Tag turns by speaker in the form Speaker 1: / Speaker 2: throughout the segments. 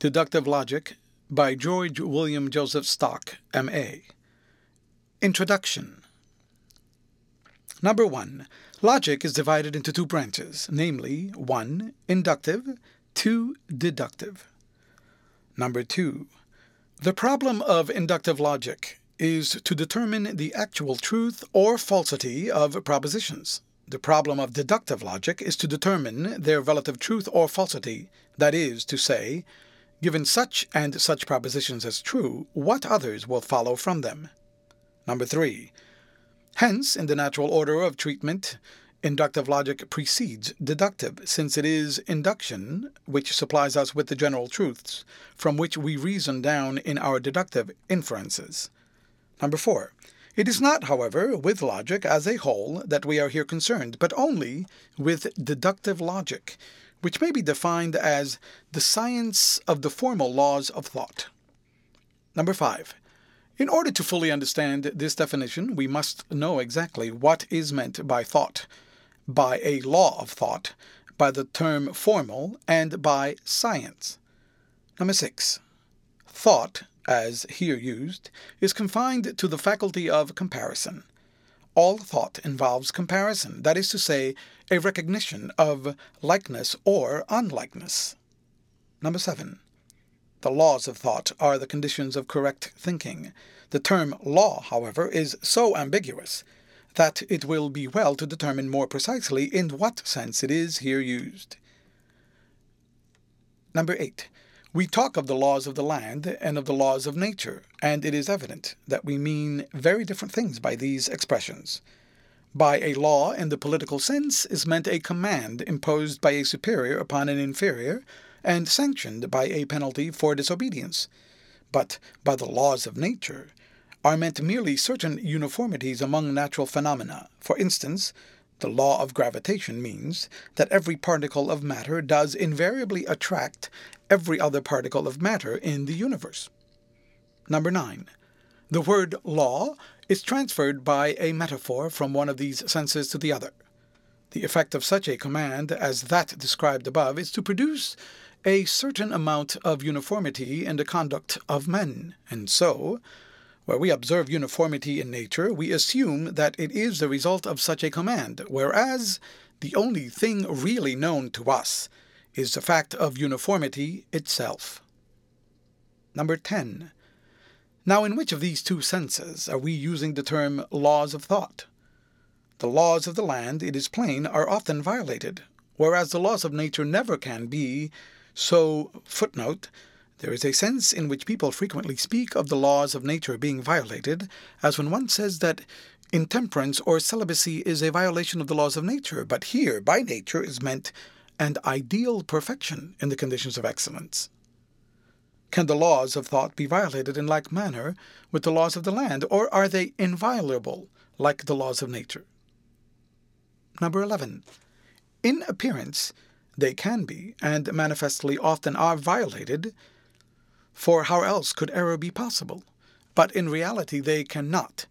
Speaker 1: Deductive Logic by George William Joseph Stock, M.A. Introduction Number 1. Logic is divided into two branches, namely 1. Inductive, 2. Deductive. Number 2. The problem of inductive logic is to determine the actual truth or falsity of propositions. The problem of deductive logic is to determine their relative truth or falsity, that is to say, given such and such propositions as true, what others will follow from them. Number 3. Hence, in the natural order of treatment, inductive logic precedes deductive, since it is induction which supplies us with the general truths, from which we reason down in our deductive inferences. Number 4. It is not, however, with logic as a whole that we are here concerned, but only with deductive logic, which may be defined as the science of the formal laws of thought. Number 5. In order to fully understand this definition, we must know exactly what is meant by thought, by a law of thought, by the term formal, and by science. Number 6. Thought, as here used, is confined to the faculty of comparison. All thought involves comparison, that is to say, a recognition of likeness or unlikeness. Number 7. The laws of thought are the conditions of correct thinking. The term law, however, is so ambiguous that it will be well to determine more precisely in what sense it is here used. Number 8. We talk of the laws of the land and of the laws of nature, and it is evident that we mean very different things by these expressions. By a law in the political sense is meant a command imposed by a superior upon an inferior and sanctioned by a penalty for disobedience. But by the laws of nature are meant merely certain uniformities among natural phenomena. For instance, the law of gravitation means that every particle of matter does invariably attract every other particle of matter in the universe. Number 9. The word law is transferred by a metaphor from one of these senses to the other. The effect of such a command as that described above is to produce a certain amount of uniformity in the conduct of men, and so, where we observe uniformity in nature, we assume that it is the result of such a command, whereas the only thing really known to us is the fact of uniformity itself. Number 10. Now, in which of these two senses are we using the term laws of thought? The laws of the land, it is plain, are often violated, whereas the laws of nature never can be, so, footnote, there is a sense in which people frequently speak of the laws of nature being violated, as when one says that intemperance or celibacy is a violation of the laws of nature, but here, by nature, is meant an ideal perfection in the conditions of excellence. Can the laws of thought be violated in like manner with the laws of the land, or are they inviolable like the laws of nature? Number 11. In appearance, they can be, and manifestly often are violated, for how else could error be possible? But in reality they cannot.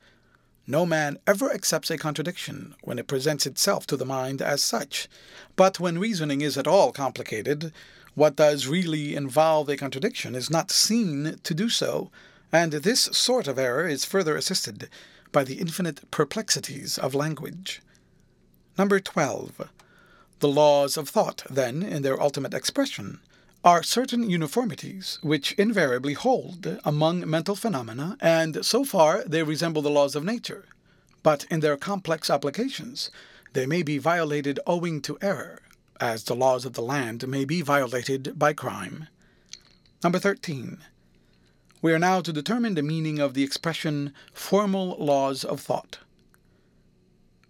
Speaker 1: No man ever accepts a contradiction when it presents itself to the mind as such. But when reasoning is at all complicated, what does really involve a contradiction is not seen to do so, and this sort of error is further assisted by the infinite perplexities of language. Number 12. The laws of thought, then, in their ultimate expression, are certain uniformities which invariably hold among mental phenomena, and so far they resemble the laws of nature. But in their complex applications, they may be violated owing to error, as the laws of the land may be violated by crime. Number 13. We are now to determine the meaning of the expression formal laws of thought.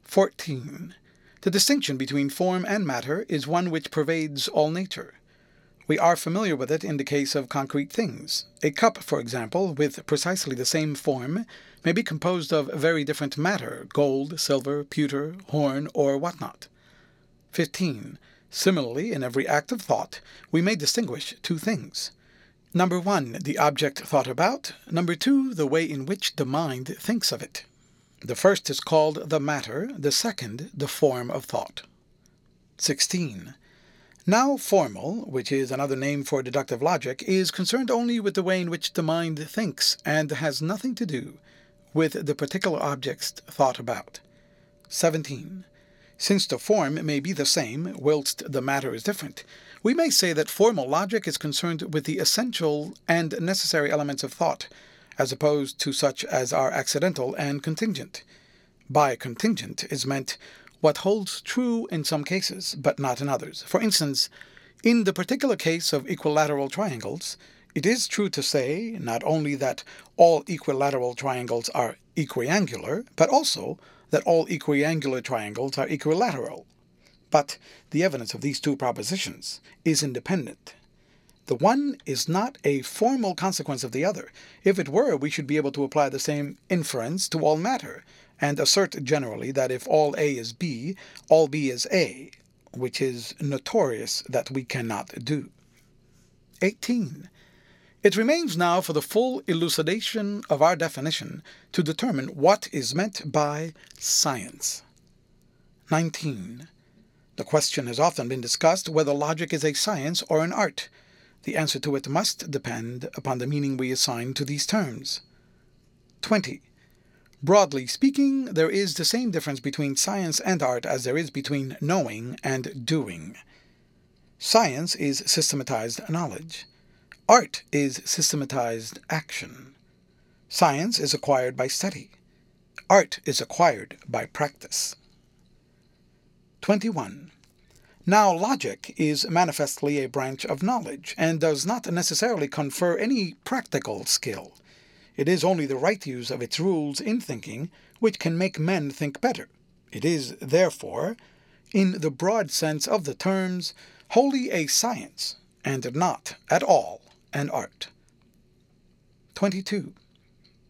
Speaker 1: 14. The distinction between form and matter is one which pervades all nature. We are familiar with it in the case of concrete things. A cup, for example, with precisely the same form, may be composed of very different matter gold, silver, pewter, horn, or what not. 15. Similarly, in every act of thought, we may distinguish two things. Number one, the object thought about. Number two, the way in which the mind thinks of it. The first is called the matter, the second, the form of thought. 16. Now, formal, which is another name for deductive logic, is concerned only with the way in which the mind thinks and has nothing to do with the particular objects thought about. 17. Since the form may be the same, whilst the matter is different, we may say that formal logic is concerned with the essential and necessary elements of thought, as opposed to such as are accidental and contingent. By contingent is meant what holds true in some cases, but not in others. For instance, in the particular case of equilateral triangles, it is true to say not only that all equilateral triangles are equiangular, but also that all equiangular triangles are equilateral. But the evidence of these two propositions is independent. The one is not a formal consequence of the other. If it were, we should be able to apply the same inference to all matter, and assert generally that if all A is B, all B is A, which is notorious that we cannot do. 18. It remains now for the full elucidation of our definition to determine what is meant by science. 19. The question has often been discussed whether logic is a science or an art. The answer to it must depend upon the meaning we assign to these terms. 20. Broadly speaking, there is the same difference between science and art as there is between knowing and doing. Science is systematized knowledge. Art is systematized action. Science is acquired by study. Art is acquired by practice. 21. Now, logic is manifestly a branch of knowledge and does not necessarily confer any practical skill. It is only the right use of its rules in thinking which can make men think better. It is, therefore, in the broad sense of the terms, wholly a science, and not at all an art. 22.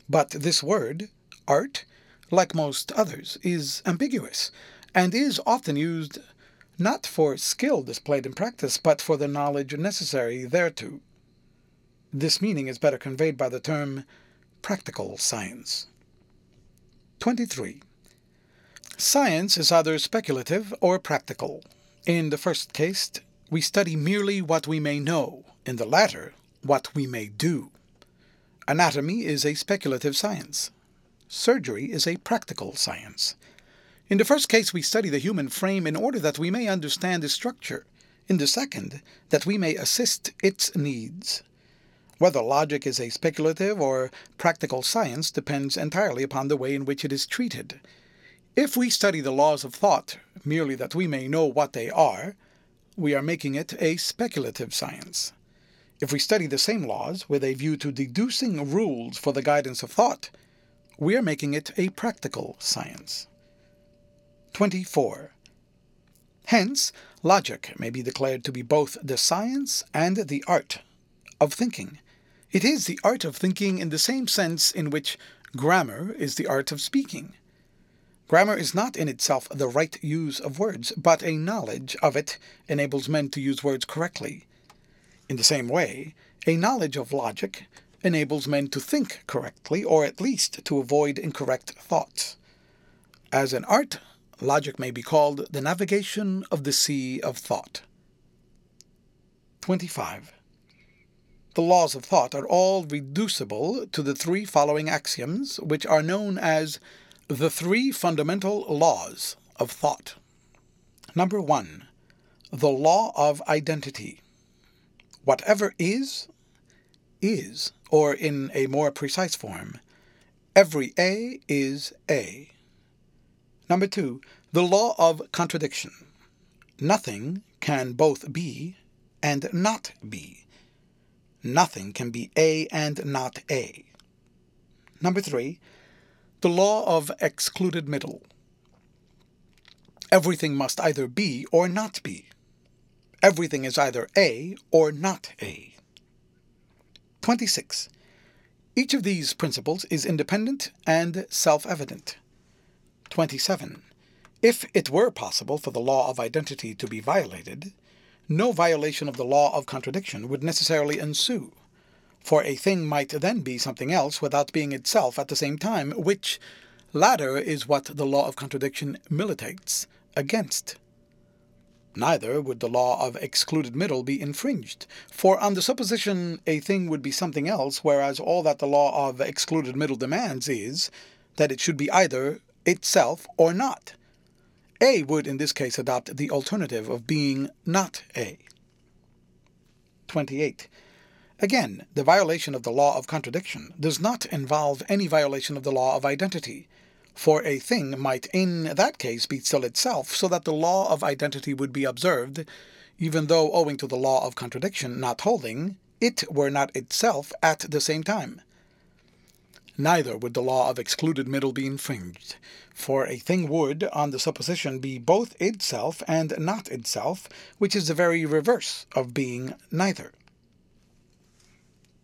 Speaker 1: But this word, art, like most others, is ambiguous, and is often used not for skill displayed in practice, but for the knowledge necessary thereto. This meaning is better conveyed by the term practical science. 23. Science is either speculative or practical. In the first case, we study merely what we may know, in the latter, what we may do. Anatomy is a speculative science. Surgery is a practical science. In the first case, we study the human frame in order that we may understand its structure. In the second, that we may assist its needs. Whether logic is a speculative or practical science depends entirely upon the way in which it is treated. If we study the laws of thought merely that we may know what they are, we are making it a speculative science. If we study the same laws with a view to deducing rules for the guidance of thought, we are making it a practical science. 24. Hence, logic may be declared to be both the science and the art of thinking, it is the art of thinking in the same sense in which grammar is the art of speaking. Grammar is not in itself the right use of words, but a knowledge of it enables men to use words correctly. In the same way, a knowledge of logic enables men to think correctly, or at least to avoid incorrect thoughts. As an art, logic may be called the navigation of the sea of thought. 25. The laws of thought are all reducible to the three following axioms, which are known as the three fundamental laws of thought. Number one, the law of identity. Whatever is, is, or in a more precise form, every A is A. Number two, the law of contradiction. Nothing can both be and not be. Nothing can be A and not A. Number three, the law of excluded middle. Everything must either be or not be. Everything is either A or not A. 26. Each of these principles is independent and self evident. 27. If it were possible for the law of identity to be violated, no violation of the law of contradiction would necessarily ensue, for a thing might then be something else without being itself at the same time, which latter is what the law of contradiction militates against. Neither would the law of excluded middle be infringed, for on the supposition a thing would be something else, whereas all that the law of excluded middle demands is that it should be either itself or not. A would in this case adopt the alternative of being not A. 28. Again, the violation of the law of contradiction does not involve any violation of the law of identity, for a thing might in that case be still itself, so that the law of identity would be observed, even though owing to the law of contradiction not holding, it were not itself at the same time. Neither would the law of excluded middle be infringed, for a thing would, on the supposition, be both itself and not itself, which is the very reverse of being neither.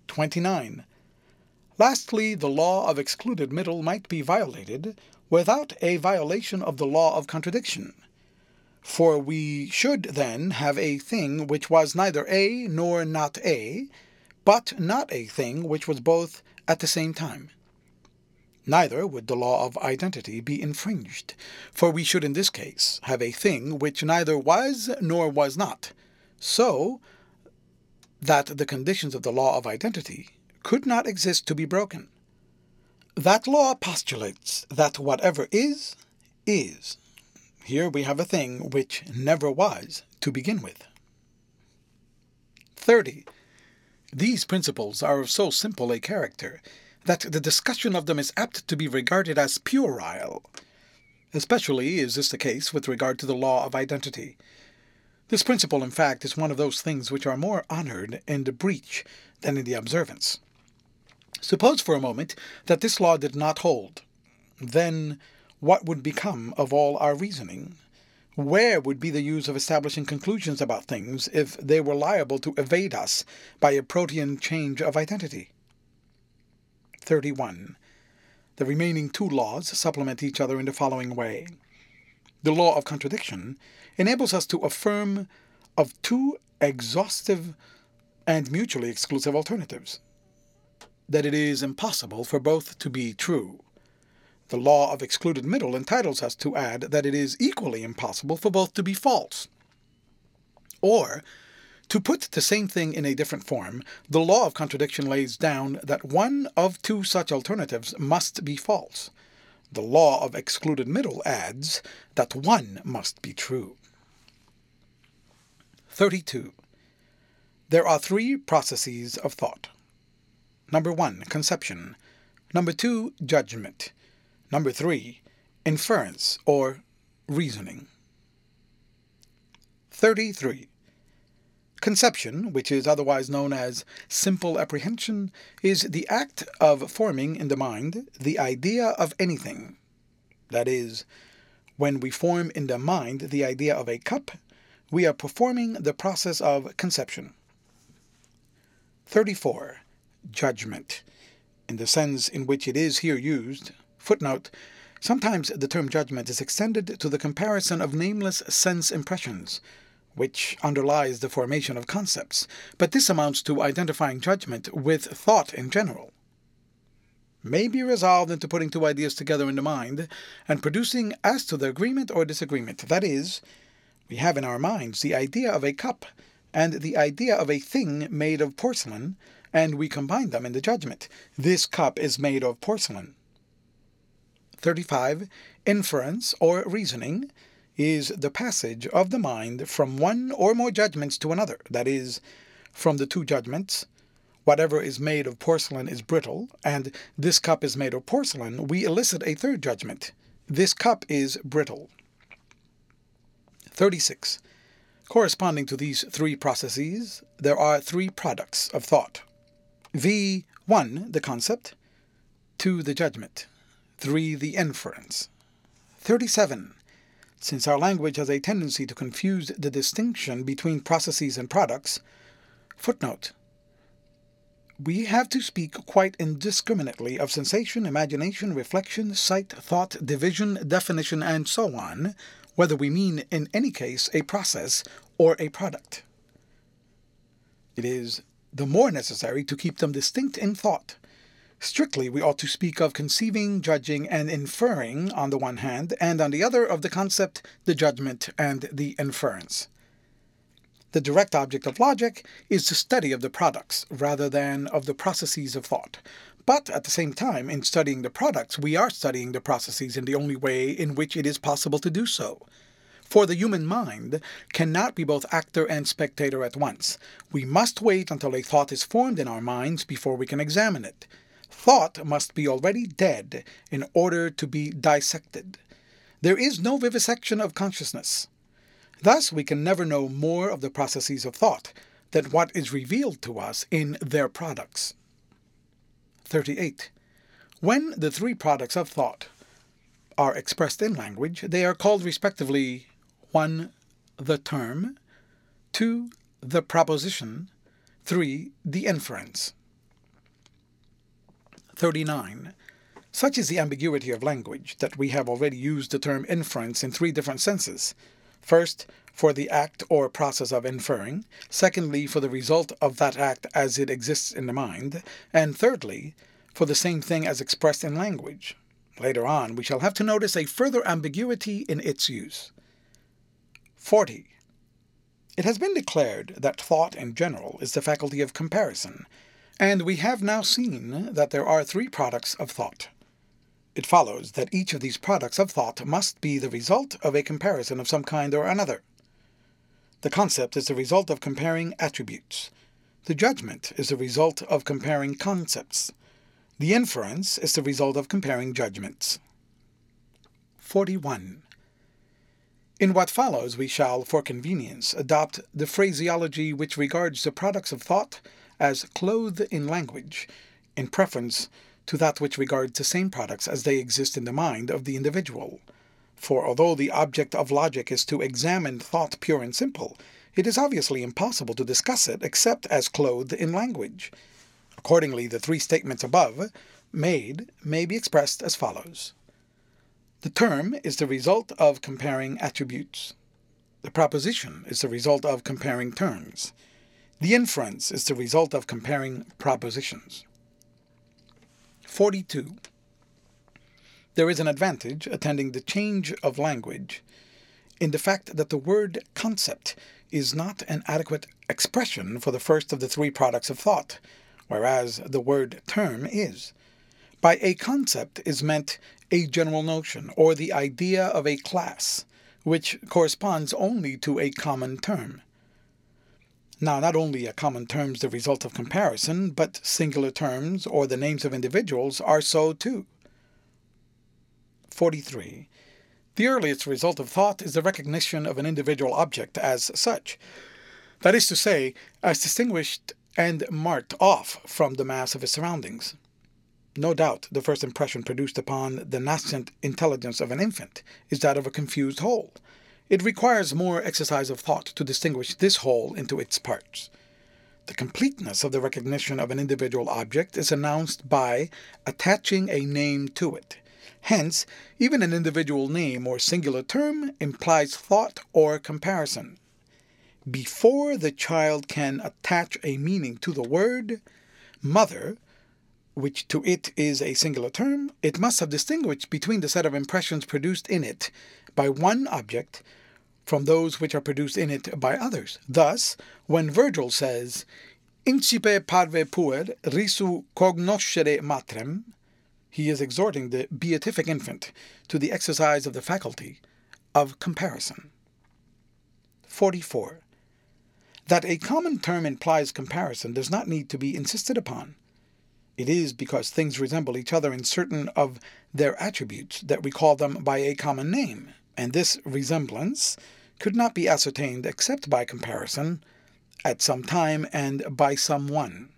Speaker 1: 29. Lastly, the law of excluded middle might be violated without a violation of the law of contradiction. For we should then have a thing which was neither A nor not A, but not a thing which was both at the same time neither would the law of identity be infringed, for we should in this case have a thing which neither was nor was not, so that the conditions of the law of identity could not exist to be broken. That law postulates that whatever is, is. Here we have a thing which never was to begin with. 30. These principles are of so simple a character that the discussion of them is apt to be regarded as puerile. Especially is this the case with regard to the law of identity. This principle, in fact, is one of those things which are more honored in the breach than in the observance. Suppose for a moment that this law did not hold. Then what would become of all our reasoning? Where would be the use of establishing conclusions about things if they were liable to evade us by a protean change of identity? 31. The remaining two laws supplement each other in the following way. The law of contradiction enables us to affirm of two exhaustive and mutually exclusive alternatives that it is impossible for both to be true. The law of excluded middle entitles us to add that it is equally impossible for both to be false. Or to put the same thing in a different form, the law of contradiction lays down that one of two such alternatives must be false. The law of excluded middle adds that one must be true. 32. There are three processes of thought. Number one, conception. Number two, judgment. Number three, inference or reasoning. 33. Conception, which is otherwise known as simple apprehension, is the act of forming in the mind the idea of anything. That is, when we form in the mind the idea of a cup, we are performing the process of conception. 34. Judgment, in the sense in which it is here used. Footnote Sometimes the term judgment is extended to the comparison of nameless sense impressions which underlies the formation of concepts, but this amounts to identifying judgment with thought in general. May be resolved into putting two ideas together in the mind and producing as to the agreement or disagreement. That is, we have in our minds the idea of a cup and the idea of a thing made of porcelain, and we combine them in the judgment. This cup is made of porcelain. 35. Inference or reasoning is the passage of the mind from one or more judgments to another, that is, from the two judgments, whatever is made of porcelain is brittle, and this cup is made of porcelain, we elicit a third judgment. This cup is brittle. 36. Corresponding to these three processes, there are three products of thought. V. 1. The concept. 2. The judgment. 3. The inference. 37. Since our language has a tendency to confuse the distinction between processes and products, footnote, we have to speak quite indiscriminately of sensation, imagination, reflection, sight, thought, division, definition, and so on, whether we mean in any case a process or a product. It is the more necessary to keep them distinct in thought, Strictly, we ought to speak of conceiving, judging, and inferring on the one hand, and on the other of the concept, the judgment, and the inference. The direct object of logic is the study of the products rather than of the processes of thought. But at the same time, in studying the products, we are studying the processes in the only way in which it is possible to do so. For the human mind cannot be both actor and spectator at once. We must wait until a thought is formed in our minds before we can examine it. Thought must be already dead in order to be dissected. There is no vivisection of consciousness. Thus, we can never know more of the processes of thought than what is revealed to us in their products. 38. When the three products of thought are expressed in language, they are called respectively 1. The term, 2. The proposition, 3. The inference. 39. Such is the ambiguity of language that we have already used the term inference in three different senses First, for the act or process of inferring, secondly, for the result of that act as it exists in the mind, and thirdly, for the same thing as expressed in language. Later on, we shall have to notice a further ambiguity in its use. 40. It has been declared that thought in general is the faculty of comparison, and we have now seen that there are three products of thought. It follows that each of these products of thought must be the result of a comparison of some kind or another. The concept is the result of comparing attributes. The judgment is the result of comparing concepts. The inference is the result of comparing judgments. 41. In what follows, we shall, for convenience, adopt the phraseology which regards the products of thought as clothed in language, in preference to that which regards the same products as they exist in the mind of the individual. For although the object of logic is to examine thought pure and simple, it is obviously impossible to discuss it except as clothed in language. Accordingly, the three statements above made may be expressed as follows. The term is the result of comparing attributes. The proposition is the result of comparing terms. The inference is the result of comparing propositions. 42. There is an advantage attending the change of language in the fact that the word concept is not an adequate expression for the first of the three products of thought, whereas the word term is. By a concept is meant a general notion or the idea of a class, which corresponds only to a common term. Now, not only are common terms the result of comparison, but singular terms or the names of individuals are so too. 43. The earliest result of thought is the recognition of an individual object as such. That is to say, as distinguished and marked off from the mass of his surroundings. No doubt the first impression produced upon the nascent intelligence of an infant is that of a confused whole. It requires more exercise of thought to distinguish this whole into its parts. The completeness of the recognition of an individual object is announced by attaching a name to it. Hence, even an individual name or singular term implies thought or comparison. Before the child can attach a meaning to the word mother, which to it is a singular term, it must have distinguished between the set of impressions produced in it by one object from those which are produced in it by others. Thus, when Virgil says, Incipe parve puer risu cognoscere matrem, he is exhorting the beatific infant to the exercise of the faculty of comparison. 44. That a common term implies comparison does not need to be insisted upon. It is because things resemble each other in certain of their attributes that we call them by a common name, and this resemblance could not be ascertained except by comparison, at some time and by some one.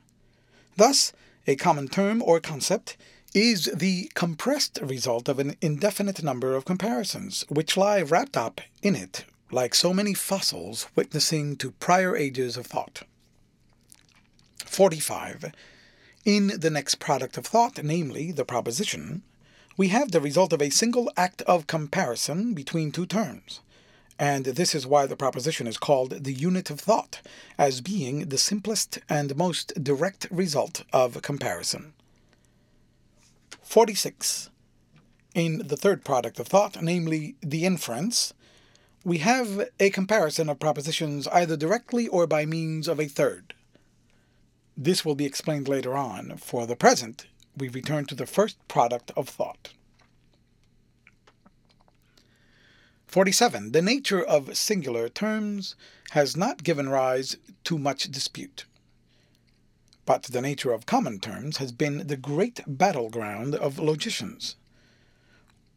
Speaker 1: Thus, a common term or concept is the compressed result of an indefinite number of comparisons, which lie wrapped up in it like so many fossils witnessing to prior ages of thought. 45. In the next product of thought, namely the proposition, we have the result of a single act of comparison between two terms. And this is why the proposition is called the unit of thought, as being the simplest and most direct result of comparison. 46. In the third product of thought, namely the inference, we have a comparison of propositions either directly or by means of a third. This will be explained later on. For the present, we return to the first product of thought. 47. The nature of singular terms has not given rise to much dispute. But the nature of common terms has been the great battleground of logicians.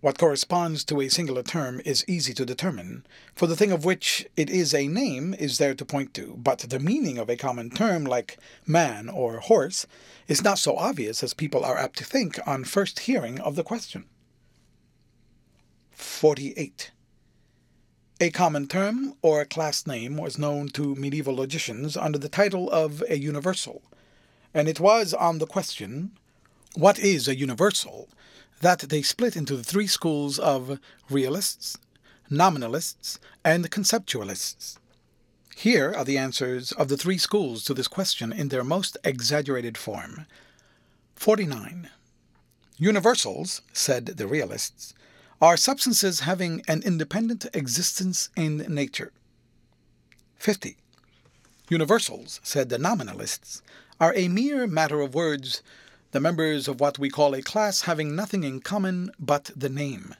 Speaker 1: What corresponds to a singular term is easy to determine, for the thing of which it is a name is there to point to, but the meaning of a common term like man or horse is not so obvious as people are apt to think on first hearing of the question. 48. A common term or class name was known to medieval logicians under the title of a universal, and it was on the question, What is a universal? That they split into the three schools of realists, nominalists, and conceptualists. Here are the answers of the three schools to this question in their most exaggerated form. 49. Universals, said the realists, are substances having an independent existence in nature. 50. Universals, said the nominalists, are a mere matter of words the members of what we call a class having nothing in common but the name.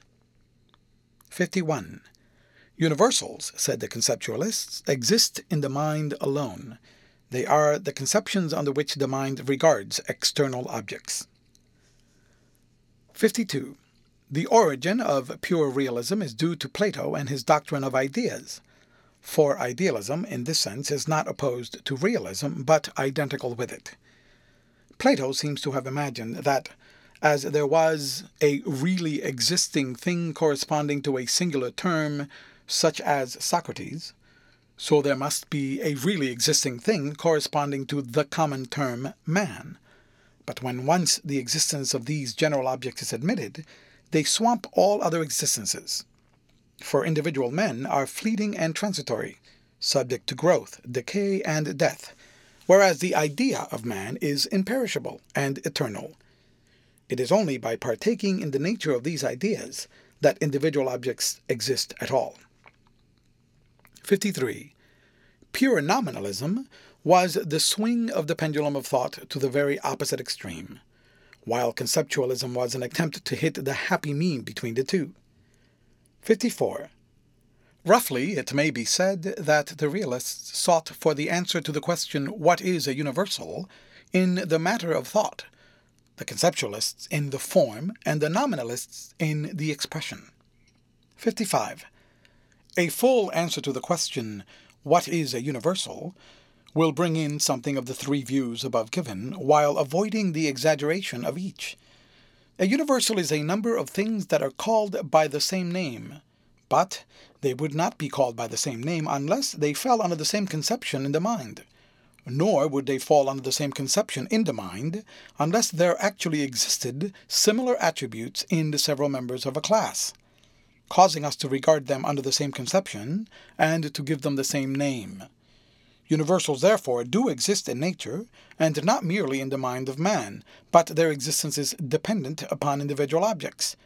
Speaker 1: 51. Universals, said the conceptualists, exist in the mind alone. They are the conceptions under which the mind regards external objects. 52. The origin of pure realism is due to Plato and his doctrine of ideas. For idealism, in this sense, is not opposed to realism, but identical with it. Plato seems to have imagined that as there was a really existing thing corresponding to a singular term, such as Socrates, so there must be a really existing thing corresponding to the common term man. But when once the existence of these general objects is admitted, they swamp all other existences. For individual men are fleeting and transitory, subject to growth, decay, and death, whereas the idea of man is imperishable and eternal. It is only by partaking in the nature of these ideas that individual objects exist at all. 53. Pure nominalism was the swing of the pendulum of thought to the very opposite extreme, while conceptualism was an attempt to hit the happy mean between the two. 54. Roughly, it may be said that the realists sought for the answer to the question, What is a universal? in the matter of thought, the conceptualists in the form, and the nominalists in the expression. 55. A full answer to the question, What is a universal? will bring in something of the three views above given, while avoiding the exaggeration of each. A universal is a number of things that are called by the same name but they would not be called by the same name unless they fell under the same conception in the mind. Nor would they fall under the same conception in the mind unless there actually existed similar attributes in the several members of a class, causing us to regard them under the same conception and to give them the same name. Universals, therefore, do exist in nature, and not merely in the mind of man, but their existence is dependent upon individual objects,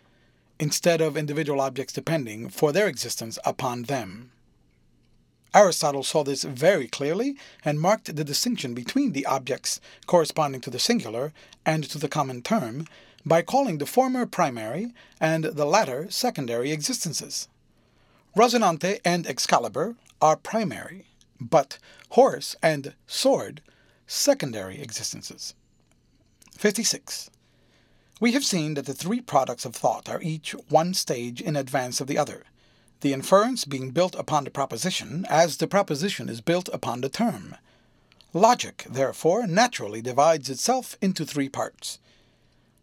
Speaker 1: instead of individual objects depending for their existence upon them. Aristotle saw this very clearly and marked the distinction between the objects corresponding to the singular and to the common term by calling the former primary and the latter secondary existences. Rosinante and Excalibur are primary, but horse and sword secondary existences. 56. We have seen that the three products of thought are each one stage in advance of the other, the inference being built upon the proposition as the proposition is built upon the term. Logic, therefore, naturally divides itself into three parts.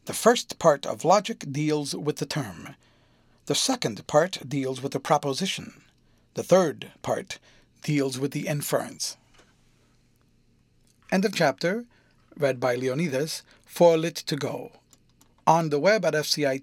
Speaker 1: The first part of logic deals with the term. The second part deals with the proposition. The third part deals with the inference. End of chapter, read by Leonidas, for Lit2Go on the web at fcit.usf.edu.